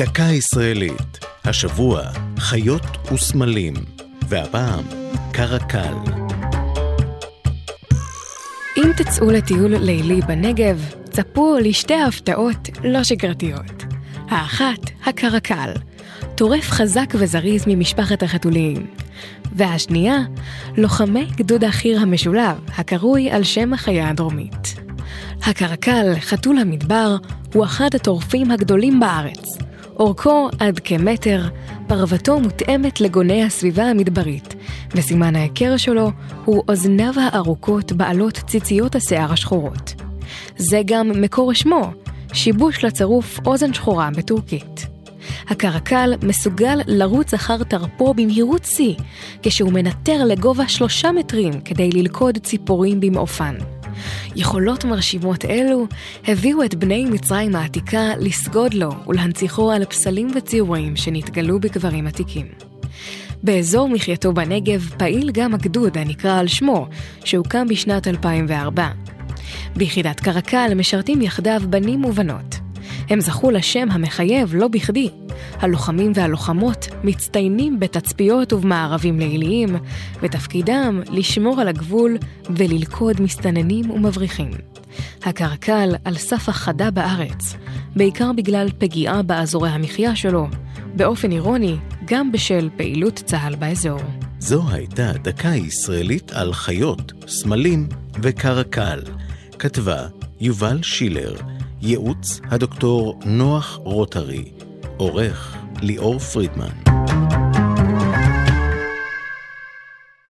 דקה ישראלית, השבוע חיות וסמלים, והפעם קרקל. אם תצאו לטיול לילי בנגב, צפו לשתי הפתעות לא שגרתיות. האחת, הקרקל, טורף חזק וזריז ממשפחת החתוליים. והשנייה, לוחמי גדוד החי"ר המשולב, הקרוי על שם החיה הדרומית. הקרקל, חתול המדבר, הוא אחד הטורפים הגדולים בארץ. אורכו עד כמטר, פרוותו מותאמת לגוני הסביבה המדברית, וסימן ההיכר שלו הוא אוזניו הארוכות בעלות ציציות השיער השחורות. זה גם מקור שמו, שיבוש לצירוף אוזן שחורה בטורקית. הקרקל מסוגל לרוץ אחר תרפו במהירות שיא, כשהוא מנטר לגובה שלושה מטרים כדי ללכוד ציפורים במעופן. יכולות מרשימות אלו הביאו את בני מצרים העתיקה לסגוד לו ולהנציחו על פסלים וציורים שנתגלו בקברים עתיקים. באזור מחייתו בנגב פעיל גם הגדוד הנקרא על שמו, שהוקם בשנת 2004. ביחידת קרקל משרתים יחדיו בנים ובנות. הם זכו לשם המחייב לא בכדי. הלוחמים והלוחמות מצטיינים בתצפיות ובמערבים ליליים, ותפקידם לשמור על הגבול וללכוד מסתננים ומבריחים. הקרקל על סף החדה בארץ, בעיקר בגלל פגיעה באזורי המחיה שלו, באופן אירוני, גם בשל פעילות צה"ל באזור. זו הייתה דקה ישראלית על חיות, סמלים וקרקל. כתבה יובל שילר, ייעוץ הדוקטור נוח רוטרי, עורך ליאור פרידמן.